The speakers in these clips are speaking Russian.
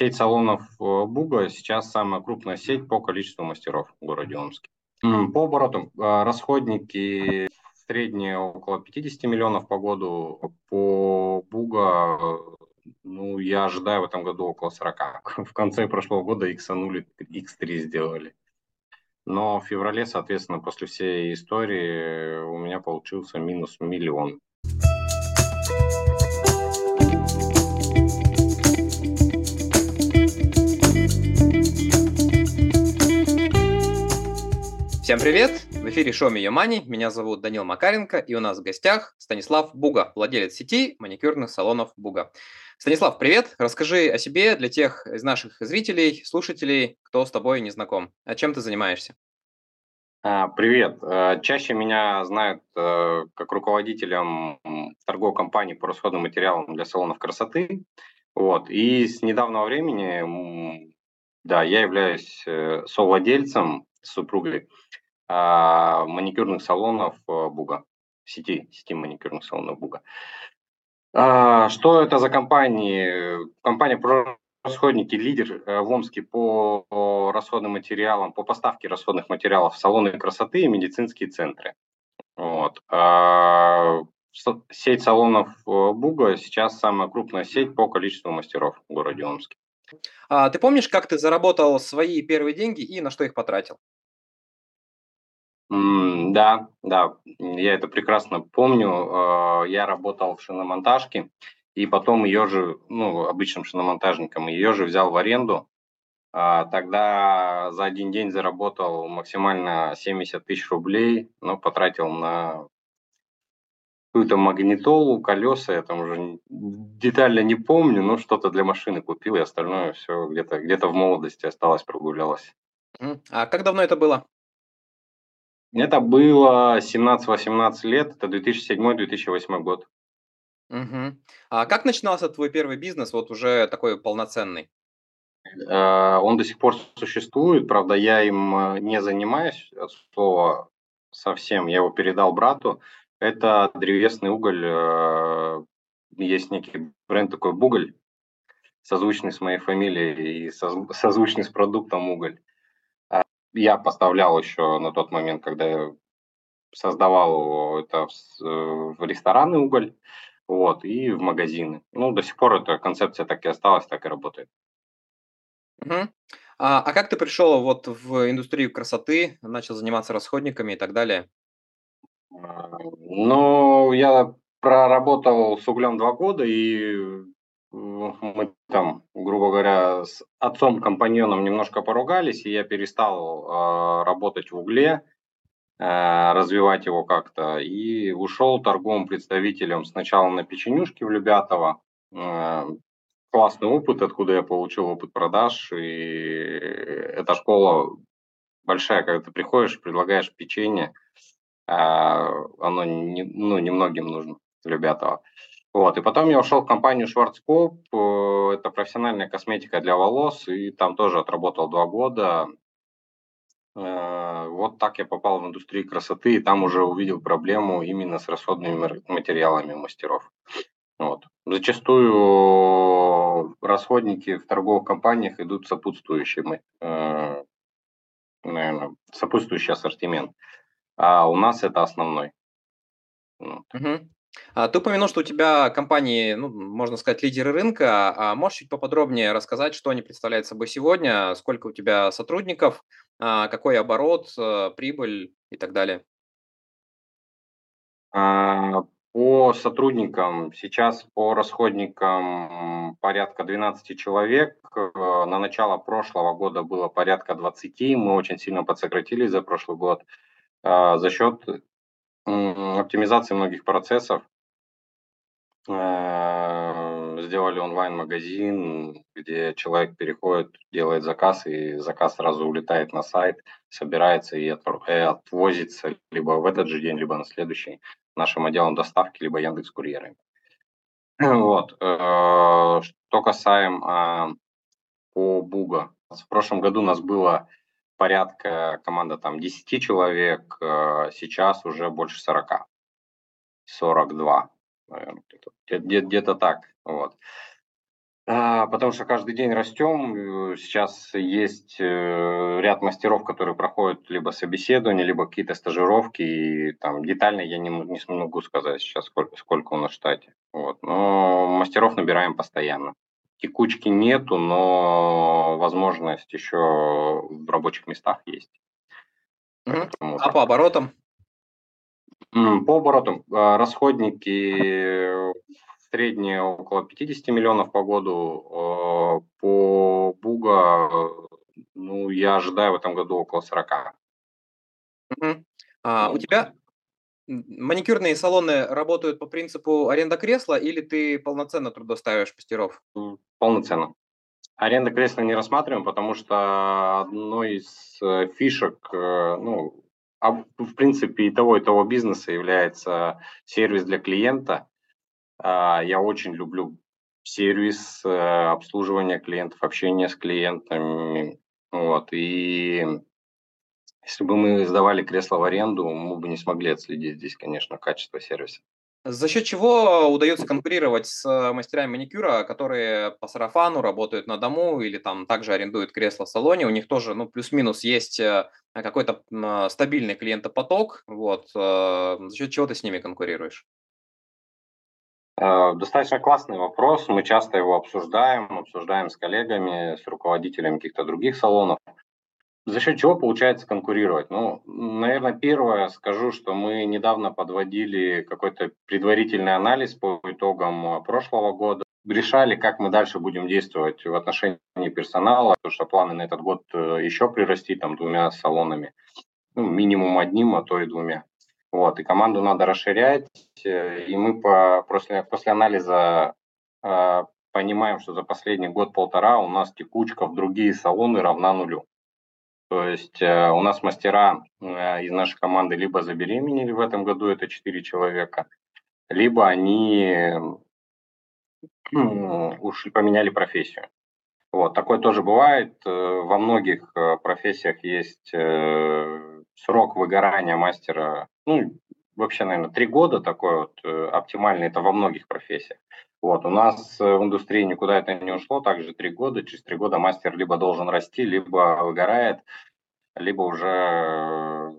Сеть салонов э, Буга сейчас самая крупная сеть по количеству мастеров в городе Омске. По оборотам э, расходники средние около 50 миллионов по году. По Буга, ну, я ожидаю в этом году около 40. В конце прошлого года X-анули, X3 сделали. Но в феврале, соответственно, после всей истории у меня получился минус миллион. Всем привет! В эфире шоу Мани. Меня зовут Данил Макаренко, и у нас в гостях Станислав Буга, владелец сети маникюрных салонов Буга. Станислав, привет! Расскажи о себе для тех из наших зрителей, слушателей, кто с тобой не знаком. А чем ты занимаешься? А, привет. Э, чаще меня знают э, как руководителем торговой компании по расходным материалам для салонов красоты. Вот. И с недавнего времени, да, я являюсь э, совладельцем с супругой а, маникюрных салонов а, Буга, сети, сети маникюрных салонов Буга. А, что это за компании? Компания про расходники лидер э, в Омске по расходным материалам, по поставке расходных материалов в салоны красоты и медицинские центры. Вот. А, сеть салонов э, Буга сейчас самая крупная сеть по количеству мастеров в городе Омске. А, ты помнишь, как ты заработал свои первые деньги и на что их потратил? Да, да, я это прекрасно помню. А, я работал в шиномонтажке, и потом ее же, ну, обычным шиномонтажником, ее же взял в аренду. А, тогда за один день заработал максимально 70 тысяч рублей, но потратил на какую-то магнитолу, колеса, я там уже детально не помню, но что-то для машины купил, и остальное все где-то где в молодости осталось, прогулялось. А как давно это было? Это было 17-18 лет, это 2007-2008 год. Угу. А как начинался твой первый бизнес, вот уже такой полноценный? Э, он до сих пор существует, правда, я им э, не занимаюсь от слова совсем, я его передал брату. Это древесный уголь, э, есть некий бренд такой Буголь, созвучный с моей фамилией и созвучный с продуктом уголь я поставлял еще на тот момент, когда я создавал это в, э, в рестораны уголь, вот, и в магазины. Ну, до сих пор эта концепция так и осталась, так и работает. Угу. А, а как ты пришел вот в индустрию красоты, начал заниматься расходниками и так далее? А, ну, я проработал с углем два года, и мы там, грубо говоря, с отцом-компаньоном немножко поругались, и я перестал э, работать в угле, э, развивать его как-то, и ушел торговым представителем сначала на печенюшке в Любятово. Э, классный опыт, откуда я получил опыт продаж, и эта школа большая, когда ты приходишь, предлагаешь печенье, э, оно не, ну, немногим нужно, Любятово. Вот, и потом я ушел в компанию Schwarzkopf, э, это профессиональная косметика для волос, и там тоже отработал два года. Э, вот так я попал в индустрию красоты, и там уже увидел проблему именно с расходными материалами мастеров. Вот. Зачастую расходники в торговых компаниях идут сопутствующим, э, наверное, сопутствующий ассортимент, а у нас это основной. Вот. Угу. А, ты упомянул, что у тебя компании, ну, можно сказать, лидеры рынка. А можешь чуть поподробнее рассказать, что они представляют собой сегодня, сколько у тебя сотрудников, а, какой оборот, э, прибыль и так далее? А, по сотрудникам сейчас по расходникам порядка 12 человек. Э, на начало прошлого года было порядка 20. Мы очень сильно подсократились за прошлый год за счет оптимизации многих процессов. Э, сделали онлайн-магазин, где человек переходит, делает заказ, и заказ сразу улетает на сайт, собирается и отвозится либо в этот же день, либо на следующий нашим отделом доставки, либо Яндекс курьерами. Вот. Э, что касаемо по Буга. В прошлом году у нас было порядка команда там 10 человек, э, сейчас уже больше 40. 42, наверное, где-то, где-то так. Вот. А, потому что каждый день растем. Сейчас есть э, ряд мастеров, которые проходят либо собеседование, либо какие-то стажировки. И там детально я не, не смогу сказать сейчас, сколько, сколько у нас в штате. Вот. Но мастеров набираем постоянно. Текучки нету, но возможность еще в рабочих местах есть. Угу. А по оборотам? По оборотам а, расходники средние около 50 миллионов по году. А, по Буга, ну, я ожидаю в этом году около 40. Угу. А, у тебя маникюрные салоны работают по принципу аренда кресла или ты полноценно трудоставишь мастеров? Полноценно. Аренда кресла не рассматриваем, потому что одной из э, фишек, э, ну, в принципе, и того, и того бизнеса является сервис для клиента. А, я очень люблю сервис, э, обслуживание клиентов, общение с клиентами. Вот. И если бы мы сдавали кресло в аренду, мы бы не смогли отследить здесь, конечно, качество сервиса. За счет чего удается конкурировать с мастерами маникюра, которые по сарафану работают на дому или там также арендуют кресло в салоне, у них тоже, ну, плюс-минус есть э, какой-то стабильный клиентопоток, вот, э, за счет чего ты с ними конкурируешь? Э, достаточно классный вопрос, мы часто его обсуждаем, обсуждаем с коллегами, с руководителями каких-то других салонов. За счет чего получается конкурировать? Ну, наверное, первое скажу, что мы недавно подводили какой-то предварительный анализ по итогам а, прошлого года. Решали, как мы дальше будем действовать в отношении персонала, потому что планы на этот год э, еще прирасти там двумя салонами, ну, минимум одним, а то и двумя. Вот, и команду надо расширять, э, и мы по, после, после анализа э, понимаем, что за последний год-полтора у нас текучка в другие салоны равна нулю. То есть э, у нас мастера э, из нашей команды либо забеременели в этом году, это 4 человека, либо они ушли, поменяли профессию. Вот, такое тоже бывает. Э, во многих профессиях есть срок выгорания мастера, ну, вообще, наверное, три года такой вот оптимальный, это во многих профессиях. Вот, у нас в индустрии никуда это не ушло, также три года, через три года мастер либо должен расти, либо выгорает, либо уже э,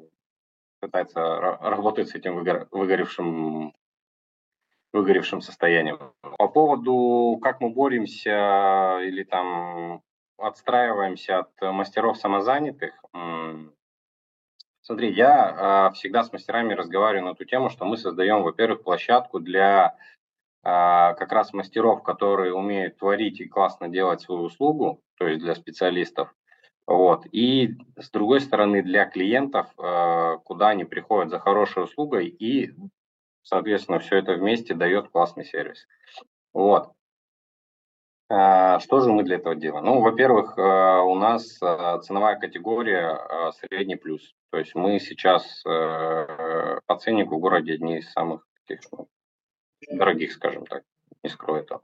пытается работать с этим выгоревшим, выгоревшим состоянием. По поводу, как мы боремся или там отстраиваемся от мастеров самозанятых, Смотри, я э, всегда с мастерами разговариваю на эту тему, что мы создаем, во-первых, площадку для как раз мастеров, которые умеют творить и классно делать свою услугу, то есть для специалистов. Вот. И с другой стороны, для клиентов, а, куда они приходят за хорошей услугой, и, соответственно, все это вместе дает классный сервис. Вот. А, что же мы для этого делаем? Ну, во-первых, у нас ценовая категория средний плюс. То есть мы сейчас по ценнику в городе одни из самых таких ну, дорогих, скажем так, не скрою этого.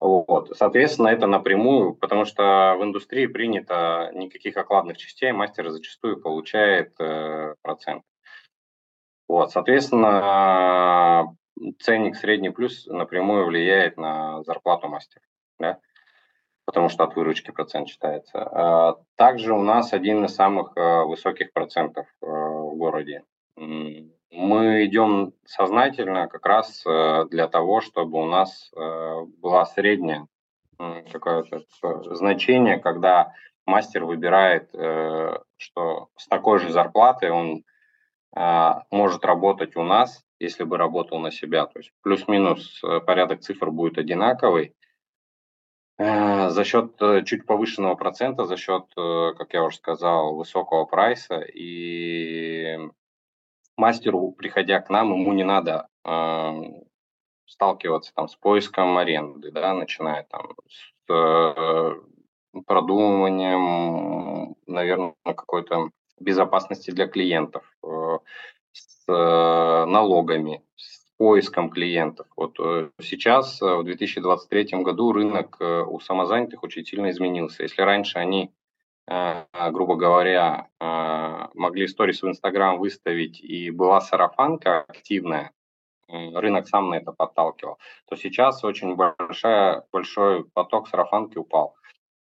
Вот. Соответственно, это напрямую, потому что в индустрии принято никаких окладных частей, мастер зачастую получает э, процент. Вот. Соответственно, ценник средний плюс напрямую влияет на зарплату мастера, да? потому что от выручки процент считается. А также у нас один из самых э, высоких процентов э, в городе мы идем сознательно как раз э, для того, чтобы у нас э, была средняя какое-то значение, когда мастер выбирает, э, что с такой же зарплатой он может работать у нас, если бы работал на себя. То есть плюс-минус порядок цифр будет одинаковый. За счет чуть повышенного процента, за счет, как я уже сказал, высокого прайса и мастеру, приходя к нам, ему не надо э, сталкиваться там с поиском аренды, да, начиная там с э, продумыванием, наверное, какой-то безопасности для клиентов, э, с э, налогами, с поиском клиентов. Вот э, сейчас, э, в 2023 году, рынок э, у самозанятых очень сильно изменился. Если раньше они грубо говоря, э, могли сторис в Инстаграм выставить, и была сарафанка активная, рынок сам на это подталкивал, то сейчас очень большая, большой поток сарафанки упал.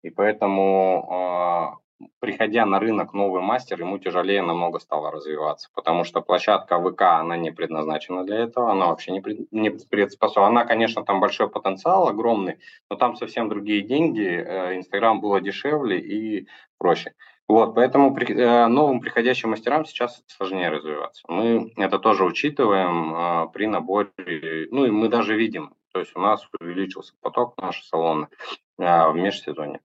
И поэтому приходя на рынок новый мастер, ему тяжелее намного стало развиваться, потому что площадка ВК, она не предназначена для этого, она вообще не, пред, не приспособлена. Она, конечно, там большой потенциал, огромный, но там совсем другие деньги, э, Инстаграм было дешевле и проще. Вот, поэтому при, э, новым приходящим мастерам сейчас сложнее развиваться. Мы это тоже учитываем э, при наборе, ну и мы даже видим, то есть у нас увеличился поток наших салона в межсезонье.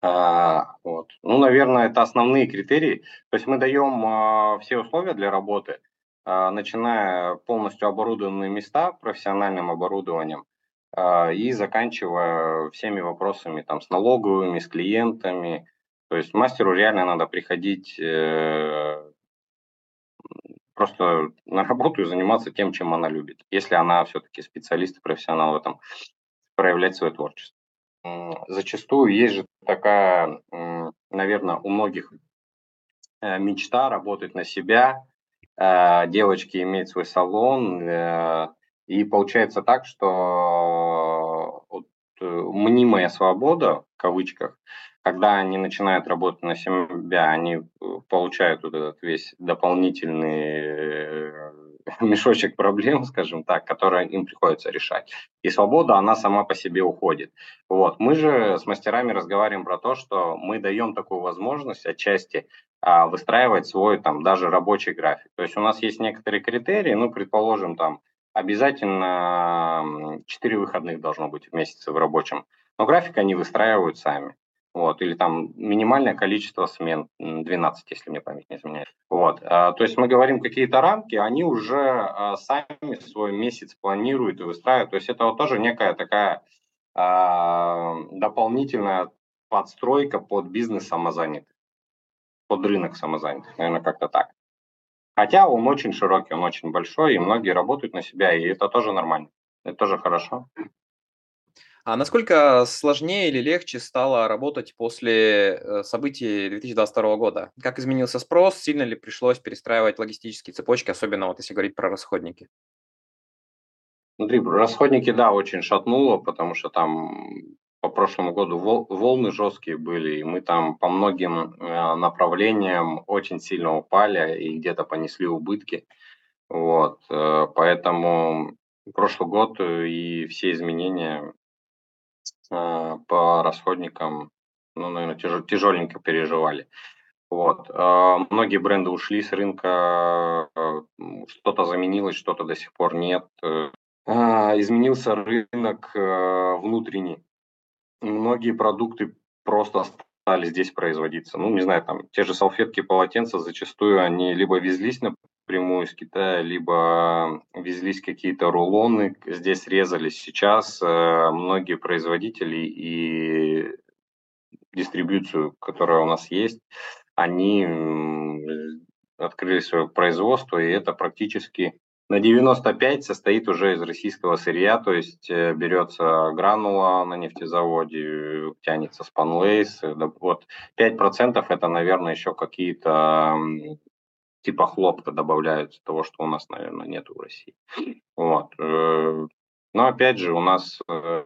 А, вот. Ну, наверное, это основные критерии. То есть мы даем а, все условия для работы, а, начиная полностью оборудованные места профессиональным оборудованием а, и заканчивая всеми вопросами там, с налоговыми, с клиентами. То есть мастеру реально надо приходить э, просто на работу и заниматься тем, чем она любит, если она все-таки специалист и профессионал в этом, проявлять свое творчество зачастую есть же такая, наверное, у многих э, мечта работать на себя, э, девочки иметь свой салон, э, и получается так, что вот, мнимая свобода, в кавычках, когда они начинают работать на себя, они получают вот этот весь дополнительный мешочек проблем, скажем так, которые им приходится решать. И свобода, она сама по себе уходит. Вот. Мы же с мастерами разговариваем про то, что мы даем такую возможность отчасти а, выстраивать свой там даже рабочий график. То есть у нас есть некоторые критерии, ну, предположим, там обязательно 4 выходных должно быть в месяце в рабочем, но график они выстраивают сами вот, или там минимальное количество смен, 12, если мне память не изменяет. Вот, а, то есть мы говорим какие-то рамки, они уже а, сами свой месяц планируют и выстраивают, то есть это вот тоже некая такая а, дополнительная подстройка под бизнес самозанятых, под рынок самозанятых, наверное, как-то так. Хотя он очень широкий, он очень большой, и многие работают на себя, и это тоже нормально, это тоже хорошо. А насколько сложнее или легче стало работать после э, событий 2022 года? Как изменился спрос? Сильно ли пришлось перестраивать логистические цепочки, особенно вот если говорить про расходники? Смотри, расходники, да, очень шатнуло, потому что там по прошлому году волны жесткие были, и мы там по многим э, направлениям очень сильно упали и где-то понесли убытки. Вот, э, поэтому прошлый год и все изменения по расходникам, ну, наверное, тяж, тяжеленько переживали. Вот. А, многие бренды ушли с рынка, а, что-то заменилось, что-то до сих пор нет. Изменился рынок внутренний. Многие продукты просто стали здесь производиться. Ну, не знаю, там те же салфетки, полотенца, зачастую они либо везлись на прямую из Китая, либо везлись какие-то рулоны, здесь резались. Сейчас э, многие производители и дистрибьюцию, которая у нас есть, они открыли свое производство, и это практически на 95 состоит уже из российского сырья, то есть э, берется гранула на нефтезаводе, тянется спанлейс. Вот 5% это, наверное, еще какие-то типа хлопка добавляют того, что у нас, наверное, нет в России. Вот. Э, но опять же, у нас э,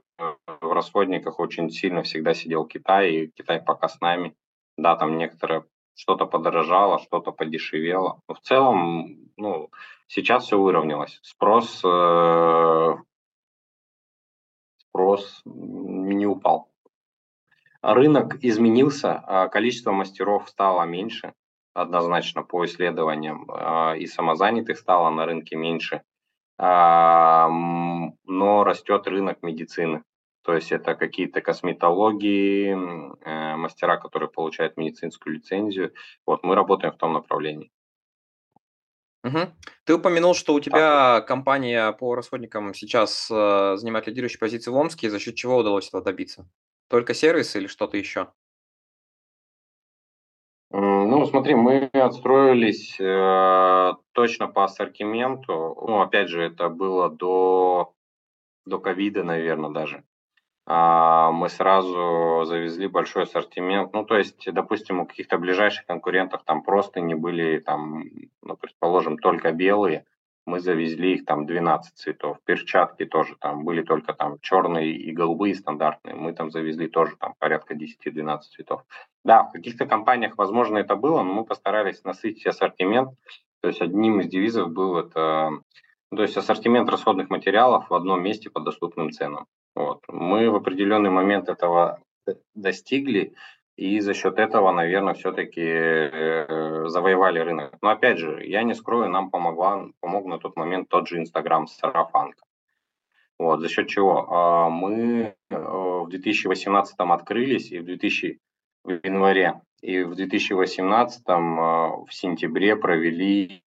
в расходниках очень сильно всегда сидел Китай, и Китай пока с нами. Да, там некоторое что-то подорожало, что-то подешевело. Но в целом, ну, сейчас все выровнялось. Спрос, э, спрос не упал. Рынок изменился, а количество мастеров стало меньше однозначно по исследованиям, а, и самозанятых стало на рынке меньше, а, но растет рынок медицины. То есть это какие-то косметологии, э, мастера, которые получают медицинскую лицензию. Вот мы работаем в том направлении. Угу. Ты упомянул, что у тебя так. компания по расходникам сейчас э, занимает лидирующие позиции в Омске. За счет чего удалось этого добиться? Только сервис или что-то еще? Ну, смотри, мы отстроились э, точно по ассортименту. Ну, опять же, это было до до наверное, даже. А, мы сразу завезли большой ассортимент. Ну, то есть, допустим, у каких-то ближайших конкурентов там просто не были, там, ну, предположим, только белые. Мы завезли их там 12 цветов. Перчатки тоже там были только там черные и голубые стандартные. Мы там завезли тоже там порядка 10-12 цветов. Да, в каких-то компаниях, возможно, это было, но мы постарались насытить ассортимент. То есть одним из девизов был это, ну, то есть ассортимент расходных материалов в одном месте по доступным ценам. Вот. Мы в определенный момент этого достигли, и за счет этого, наверное, все-таки э, завоевали рынок. Но опять же, я не скрою, нам помогла, помог на тот момент тот же Инстаграм Сарафанка. Вот, за счет чего? А, мы э, в 2018 открылись, и в 2000 в январе, и в 2018 э, в сентябре провели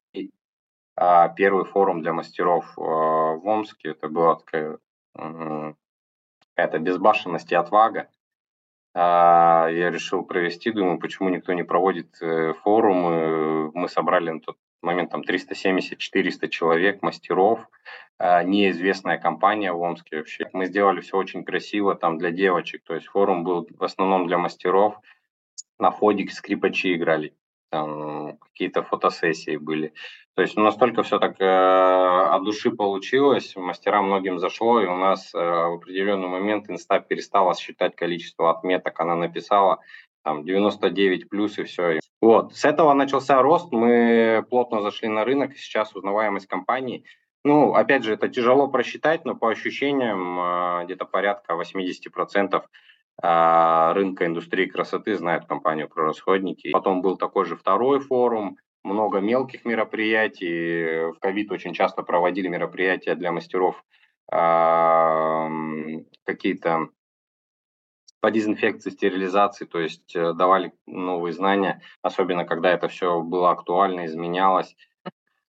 а, первый форум для мастеров в Омске. Это была такая какая-то безбашенность и отвага. А, я решил провести, думаю, почему никто не проводит э, форумы. Мы собрали на тот момент там 370-400 человек, мастеров, а, неизвестная компания в Омске вообще. Мы сделали все очень красиво там для девочек, то есть форум был в основном для мастеров. На фодик скрипачи играли, там какие-то фотосессии были. То есть настолько все так э, от души получилось, мастерам многим зашло, и у нас э, в определенный момент инста перестала считать количество отметок, она написала там 99 плюс и все. Вот, с этого начался рост, мы плотно зашли на рынок, сейчас узнаваемость компании, ну, опять же, это тяжело просчитать, но по ощущениям э, где-то порядка 80% э, рынка индустрии красоты знают компанию про расходники. Потом был такой же второй форум, много мелких мероприятий. В ковид очень часто проводили мероприятия для мастеров какие-то по дезинфекции, стерилизации, то есть э, давали новые знания, особенно когда это все было актуально, изменялось.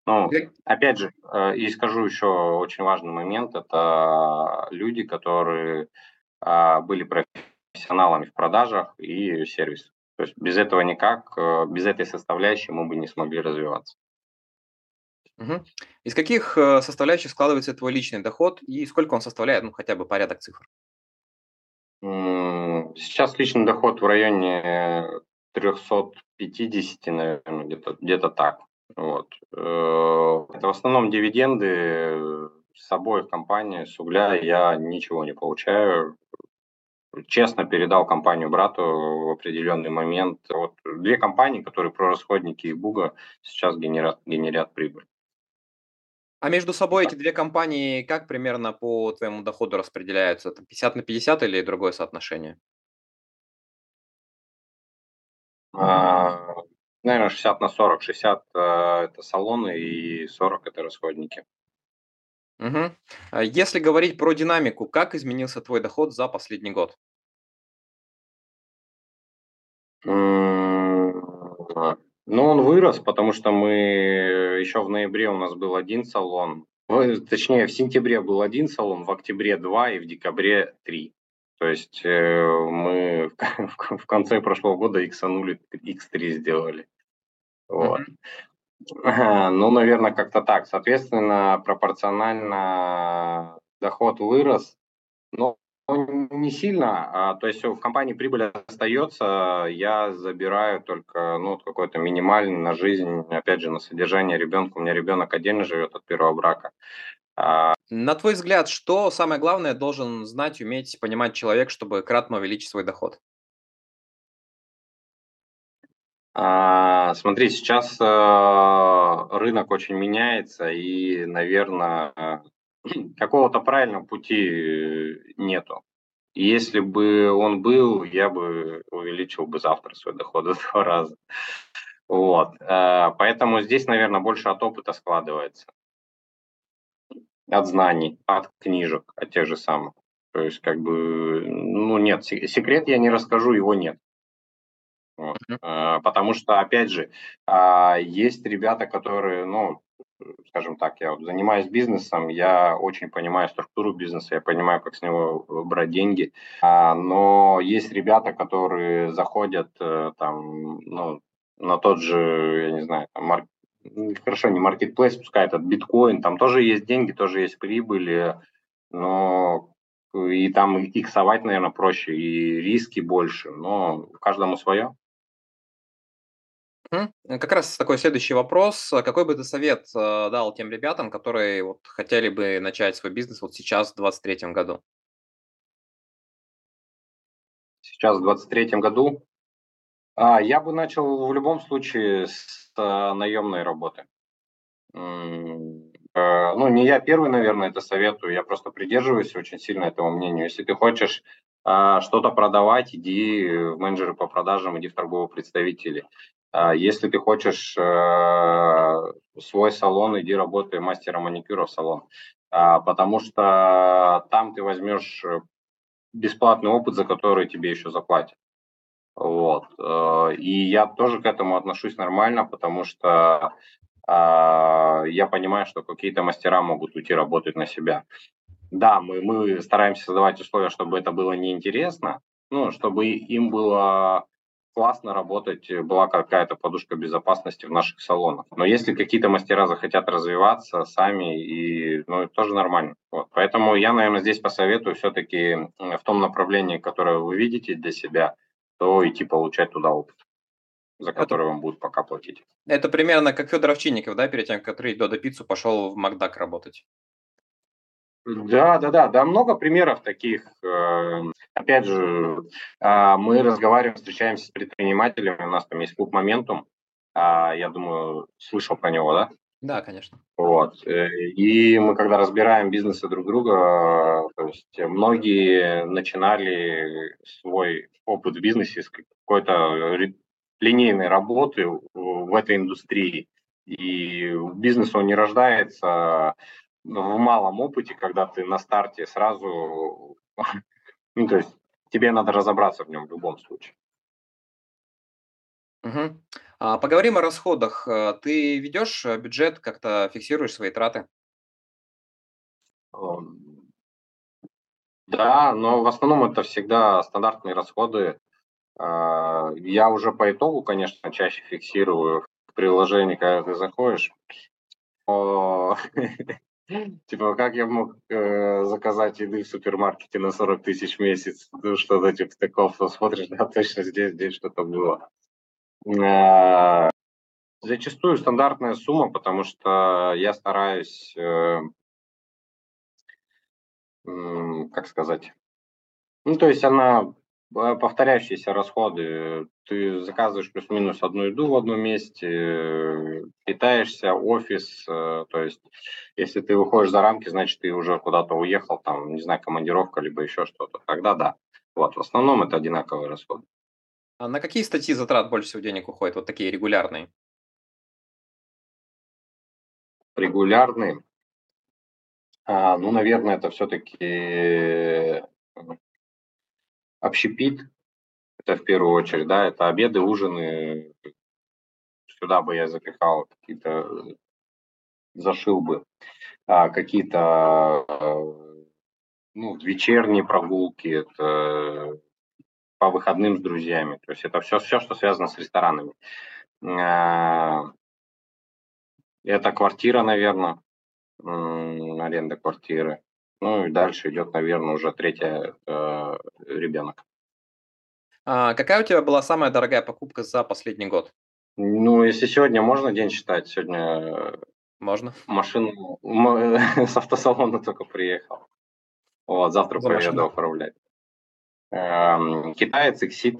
Ну, опять же, э, и скажу еще очень важный момент, это люди, которые а, были профессионалами в продажах и сервисах. То есть без этого никак, э, без этой составляющей мы бы не смогли развиваться. Угу. Из каких э, составляющих складывается твой личный доход и сколько он составляет, ну, хотя бы порядок цифр? Сейчас личный доход в районе 350, наверное, где-то где так. Вот. Э, это в основном дивиденды с собой в компании, с угля я ничего не получаю честно передал компанию брату в определенный момент. Вот две компании, которые про расходники и Буга, сейчас генерят, генерят прибыль. А между собой эти две компании как примерно по твоему доходу распределяются? Это 50 на 50 или другое соотношение? А, наверное, 60 на 40. 60 э, это салоны и 40 это расходники. Угу. Если говорить про динамику, как изменился твой доход за последний год? Ну, он вырос, потому что мы еще в ноябре у нас был один салон, точнее в сентябре был один салон, в октябре два и в декабре три. То есть э, мы в, в конце прошлого года иксанули, X3 сделали. Вот. Mm-hmm. Ну, наверное, как-то так. Соответственно, пропорционально доход вырос, но не сильно, а, то есть в компании прибыль остается, я забираю только ну, какой-то минимальный на жизнь, опять же, на содержание ребенка. У меня ребенок отдельно живет от первого брака. А, на твой взгляд, что самое главное должен знать, уметь, понимать человек, чтобы кратно увеличить свой доход? А, смотри, сейчас а, рынок очень меняется, и, наверное, какого-то правильного пути нету. Если бы он был, я бы увеличил бы завтра свой доход в два раза. Вот. Э, поэтому здесь, наверное, больше от опыта складывается. От знаний, от книжек, от тех же самых. То есть, как бы, ну, нет, секрет я не расскажу, его нет. Вот. Mm-hmm. Потому что, опять же, а, есть ребята, которые, ну, скажем так, я вот занимаюсь бизнесом, я очень понимаю структуру бизнеса, я понимаю, как с него брать деньги, а, но есть ребята, которые заходят э, там, ну, на тот же, я не знаю, там, марк... хорошо, не маркетплейс, пускай этот биткоин, там тоже есть деньги, тоже есть прибыли, но и там иксовать, наверное, проще, и риски больше, но каждому свое. Э, Как раз такой следующий вопрос. А Какой бы ты совет э, дал тем ребятам, которые вот хотели бы начать свой бизнес вот сейчас, в двадцать третьем году? Сейчас в двадцать третьем году а, я бы начал в любом случае с а, наемной работы. Ну, не я первый, наверное, это советую, я просто придерживаюсь очень сильно этого мнения. Если ты хочешь а, что-то продавать, иди в менеджеры по продажам, иди в торгового представителя. А, Если ты хочешь э, свой салон, иди работай мастером маникюра в салон. А, Потому что там ты возьмешь э, бесплатный опыт, за который тебе еще заплатят. Вот. э, И я тоже к этому отношусь нормально, потому что а, я понимаю, что какие-то мастера могут уйти работать на себя. Да, мы, мы стараемся создавать условия, чтобы это было неинтересно, ну, чтобы им было классно работать, э, была какая-то подушка безопасности в наших салонах. Но если какие-то мастера захотят развиваться сами, и, ну, это тоже нормально. Вот. Поэтому я, наверное, здесь посоветую все-таки в том направлении, которое вы видите для себя, то идти получать туда опыт, за Это, который вам будут пока платить. это примерно как Федор Овчинников, да, перед тем, как открыть Додо Пиццу, пошел в Макдак работать. Да, да, да, да, много примеров таких. э, Опять же, а, мы разговариваем, встречаемся с предпринимателями, у нас там есть клуб «Моментум», а, я думаю, слышал про него, да? Да, конечно. Вот. э, И мы, когда разбираем бизнесы друг друга, то есть многие начинали свой опыт в бизнесе с какой-то линейной работы в в этой индустрии. И бизнес, он не рождается в малом опыте, когда ты на старте сразу, ну, то есть тебе надо разобраться в нем в любом случае. Мгм. А, Поговорим о расходах. Э, Ты ведешь э, бюджет, как-то фиксируешь свои траты? Да, но в основном это всегда стандартные расходы. А, Я уже по итогу, конечно, чаще фиксирую в приложении, когда ты заходишь. Типа, как я мог э, заказать еды в супермаркете на 40 тысяч в месяц? Ну, что-то типа такого, смотришь, да, точно здесь, здесь что-то было. А, Зачастую стандартная сумма, потому что я стараюсь, э, м, как сказать, ну, то есть она э, повторяющиеся расходы. Ты заказываешь плюс-минус одну еду в одном месте, э, питаешься, офис. э, То есть, если ты выходишь за рамки, значит, ты уже куда-то уехал, там, не знаю, командировка, либо еще что-то. Тогда да. Вот, в основном это одинаковые расходы. А на какие статьи затрат больше всего денег уходит? Вот такие регулярные. Регулярные. А, ну, наверное, это все-таки общепит. Это в первую очередь, да, это обеды, ужины. Сюда бы я запихал какие-то, зашил бы а, какие-то, э, ну, вечерние прогулки, это по выходным с друзьями. То есть это все, все, что связано с ресторанами. А, Это квартира, наверное, аренда квартиры. Ну и дальше идет, наверное, уже третья э, ребенок. А какая у тебя была самая дорогая покупка за последний год? Ну, если сегодня можно день считать, сегодня э, Можно? машину с автосалона только приехал. Вот, завтра За поеду машину. оформлять. Эм, Китаец, Exit.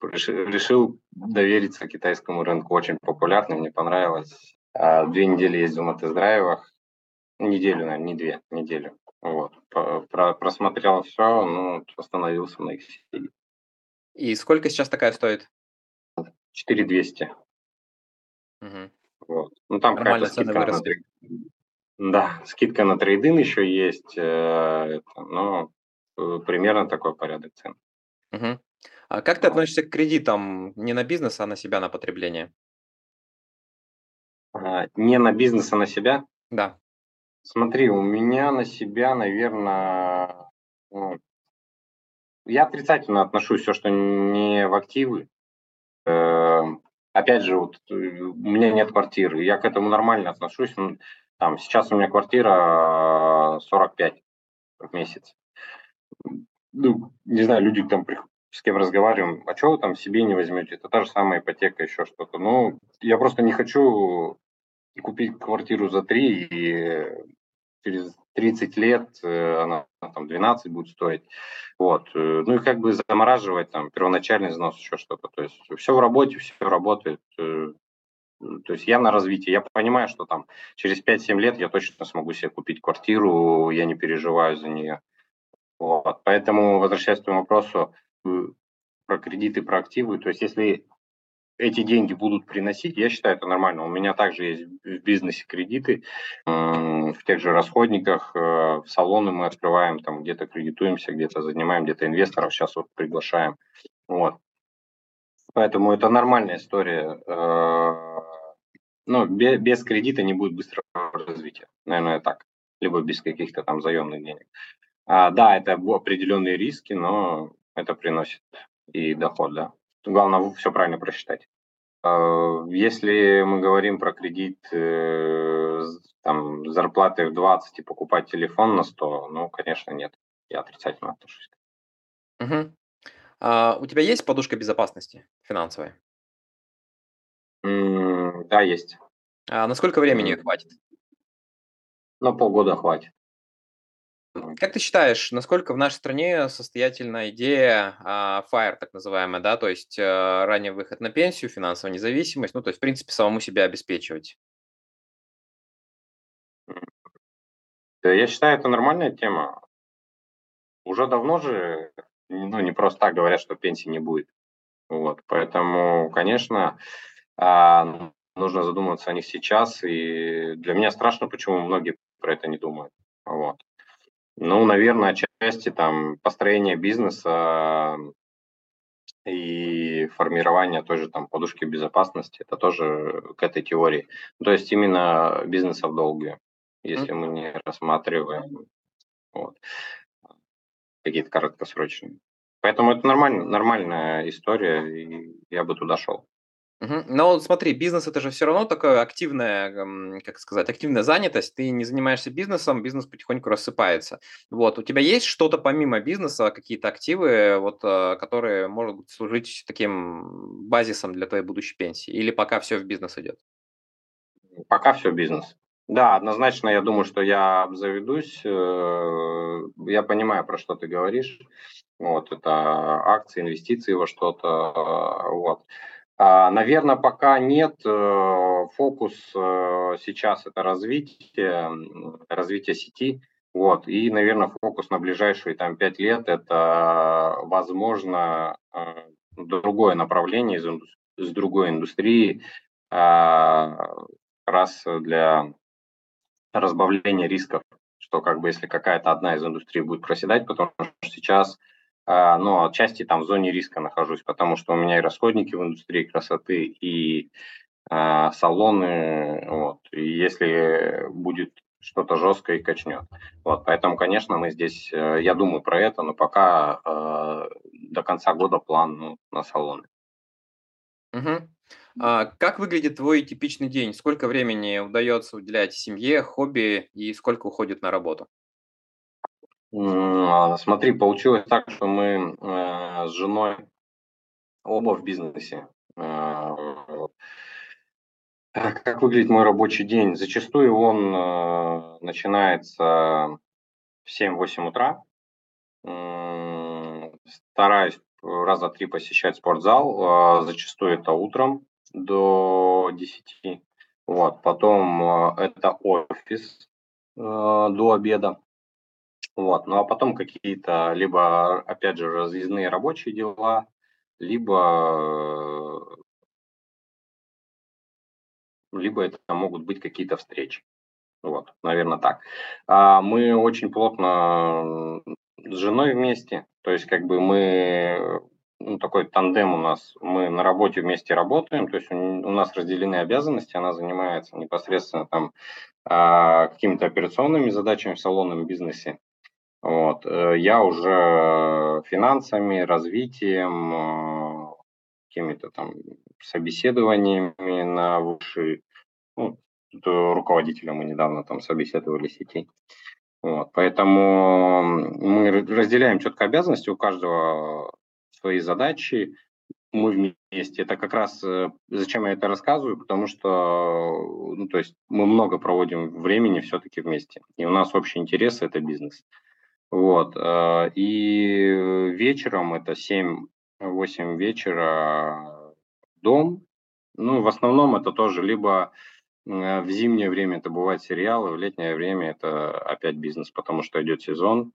Решил довериться китайскому рынку. Очень популярно, мне понравилось. А, Две недели ездил на тест-драйвах. Неделю, наверное, не две, неделю. Вот. Про- Просмотрел все, ну, остановился на Exit. И сколько сейчас такая стоит? 4200. Мгм. Вот. Ну, там какая-то Нормально цены скидка на трейд- Да, скидка на трейдин еще есть, э, это, но э, примерно такой порядок цен. Мгм. А как ты относишься к кредитам не на бизнес, а на себя, на потребление? А, Не на бизнес, а на себя. Да. Смотри, у меня на себя, наверное, я отрицательно отношусь все, что не в активы. Э, Опять же, вот э, у меня нет квартиры, я к этому нормально отношусь. Ну, Там, сейчас у меня квартира э, 45 в месяц. Ну, не знаю, люди там с кем разговариваем, а что вы там себе не возьмете? Это та же самая ипотека, еще что-то. Ну, я просто не хочу купить квартиру за 3 и через 30 лет э, она там 12 будет стоить. Вот. Э, ну и как бы замораживать там первоначальный взнос, еще что-то. То есть все в работе, все работает. Э, то есть я на развитии. Я понимаю, что там через 5-7 лет я точно смогу себе купить квартиру, я не переживаю за нее. Вот. Поэтому, возвращаясь к твоему вопросу про кредиты, про активы, то есть если эти деньги будут приносить, я считаю, это нормально. У меня также есть в бизнесе кредиты, в тех же расходниках, э, в салоны мы открываем, там где-то кредитуемся, где-то занимаем, где-то инвесторов сейчас вот приглашаем. Вот. Поэтому это нормальная история. Э, но без кредита не будет быстрого развития. Наверное, так. Либо без каких-то там заемных денег. А, да, это определенные риски, но это приносит и доход, да. Главное все правильно просчитать. А, если мы говорим про кредит э, там, зарплаты в 20 и покупать телефон на 100, ну, конечно, нет. Я отрицательно отношусь. Угу. А, у тебя есть подушка безопасности финансовая? М, да, есть. А на сколько времени хватит? На полгода хватит. Как ты считаешь, насколько в нашей стране состоятельна идея а, FIRE, так называемая, да, то есть а, ранний выход на пенсию, финансовая независимость, ну, то есть, в принципе, самому себя обеспечивать? Я считаю, это нормальная тема. Уже давно же, ну, не просто так говорят, что пенсии не будет. Вот, поэтому, конечно, а, нужно задумываться о них сейчас. И для меня страшно, почему многие про это не думают. Вот. Ну, наверное, отчасти там построение бизнеса и формирование той же там подушки безопасности, это тоже к этой теории. То есть именно бизнеса в долгую, если мы не рассматриваем вот, какие-то краткосрочные. Поэтому это нормально, нормальная история, и я бы туда шел. Но смотри, бизнес это же все равно такая активная, как сказать, активная занятость. Ты не занимаешься бизнесом, бизнес потихоньку рассыпается. Вот, у тебя есть что-то помимо бизнеса, какие-то активы, вот, э, которые могут служить таким базисом для твоей будущей пенсии? Или пока все в бизнес идет? Пока все бизнес. Да, однозначно, я думаю, что я обзаведусь. Э, я понимаю, про что ты говоришь. Вот, это акции, инвестиции во что-то. Вот. А, Наверное, пока нет. Э, фокус э, сейчас это развитие, развитие сети. Вот. И, наверное, фокус на ближайшие там, 5 лет – это, возможно, э, другое направление из, из другой индустрии, а, раз для разбавления рисков, что как бы если какая-то одна из индустрий будет проседать, потому что сейчас но отчасти там в зоне риска нахожусь, потому что у меня и расходники в индустрии красоты, и э, салоны, вот, и если будет что-то жесткое и качнет. Вот, поэтому, конечно, мы здесь, э, я думаю про это, но пока э, до конца года план ну, на салоны. Угу. А как выглядит твой типичный день? Сколько времени удается уделять семье, хобби и сколько уходит на работу? Смотри, получилось так, что мы э, с женой оба в бизнесе. Э, как выглядит мой рабочий день? Зачастую он э, начинается в 7-8 утра. Стараюсь раза три посещать спортзал. Зачастую это утром до 10. Вот. Потом это офис до обеда. Вот. Ну а потом какие-то либо, опять же, разъездные рабочие дела, либо, либо это могут быть какие-то встречи. Вот, наверное, так. А мы очень плотно с женой вместе, то есть как бы мы, ну, такой тандем у нас, мы на работе вместе работаем, то есть у, у нас разделены обязанности, она занимается непосредственно там а, какими-то операционными задачами в салонном бизнесе, вот. Э, я уже финансами, развитием, э, какими-то там собеседованиями на высший, ну, руководителем мы недавно там собеседовали сетей. Вот, поэтому мы разделяем четко обязанности, у каждого свои задачи, мы вместе. Это как раз э, зачем я это рассказываю, потому что, ну, то есть мы много проводим времени все-таки вместе, и у нас общий интерес – это бизнес. Вот. Э, и вечером, это 7-8 вечера, дом. Ну, в основном это тоже либо э, в зимнее время это бывает сериалы, в летнее время это опять бизнес, потому что идет сезон.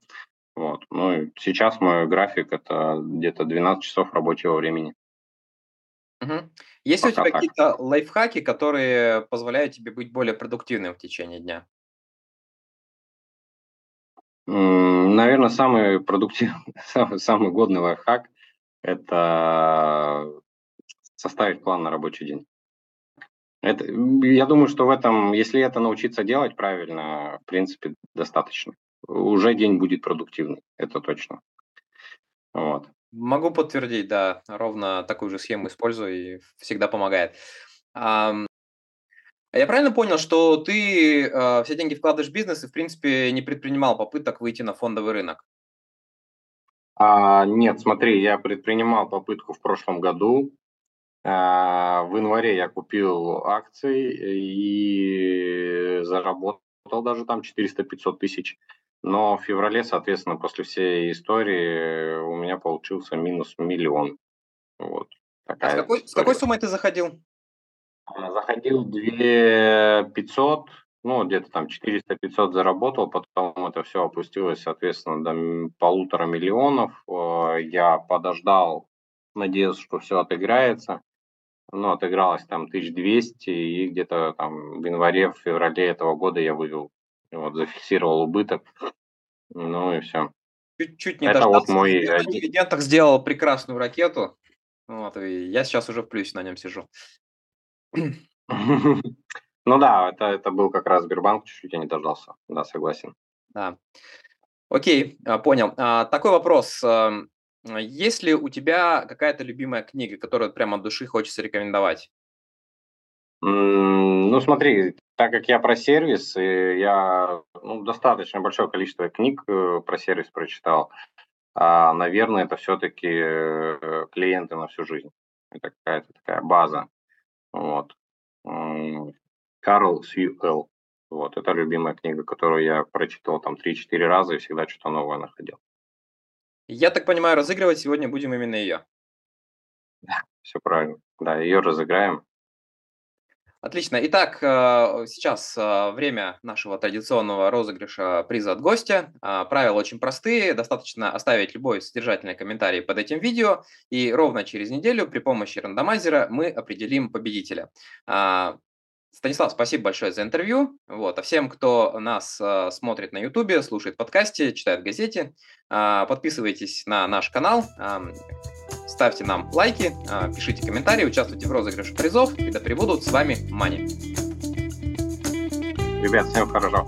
Вот. Ну, сейчас мой график это где-то 12 часов рабочего времени. Угу. Есть Пока у тебя какие-то лайфхаки, которые позволяют тебе быть более продуктивным в течение дня? Наверное, самый продуктивный, самый, самый годный лайфхак – это составить план на рабочий день. Это, я думаю, что в этом, если это научиться делать правильно, в принципе, достаточно. Уже день будет продуктивный, это точно. Вот. Могу подтвердить, да, ровно такую же схему использую и всегда помогает. А я правильно понял, что ты э, все деньги вкладываешь в бизнес и, в принципе, не предпринимал попыток выйти на фондовый рынок? А, нет, смотри, я предпринимал попытку в прошлом году. А, в январе я купил акции и заработал даже там 400-500 тысяч. Но в феврале, соответственно, после всей истории у меня получился минус миллион. Вот. А с какой, с какой суммой ты заходил? Заходил 2 500, ну, где-то там 400-500 заработал, потом это все опустилось, соответственно, до полутора миллионов. Э, я подождал, надеялся, что все отыграется. Ну, отыгралось там 1200, и где-то там в январе, в феврале этого года я вывел, вот, зафиксировал убыток. Ну и все. Чуть-чуть не Это вот мой... дивидендах сделал прекрасную ракету. Вот, и я сейчас уже в плюсе на нем сижу. Ну да, это, это был как раз Сбербанк, чуть-чуть я не дождался. Да, согласен. Да. Окей, а, понял. А, такой вопрос. Эм, есть ли у тебя какая-то любимая книга, которую прямо от души хочется рекомендовать? Ну, смотри, так как я про сервис, я ну, достаточно большое количество книг э, про сервис прочитал. А, наверное, это все-таки э, клиенты на всю жизнь. Это какая-то такая база. Вот. Карл Сьюэлл. Вот, это любимая книга, которую я прочитал там 3-4 раза и всегда что-то новое находил. Я так понимаю, разыгрывать сегодня будем именно ее. Да, все правильно. Да, ее разыграем. Отлично. Итак, э, сейчас э, время нашего традиционного розыгрыша приза от гостя. А, правила очень простые. Достаточно оставить любой содержательный комментарий под этим видео, и ровно через неделю при помощи рандомайзера мы определим победителя. А, Станислав, спасибо большое за интервью. Вот. А всем, кто нас э, смотрит на YouTube, слушает подкасте, читает газете, э, подписывайтесь на наш канал, ставьте нам лайки, э, пишите комментарии, участвуйте в розыгрыше призов, и да пребудут с вами Мани. Ребят, всем хорошо.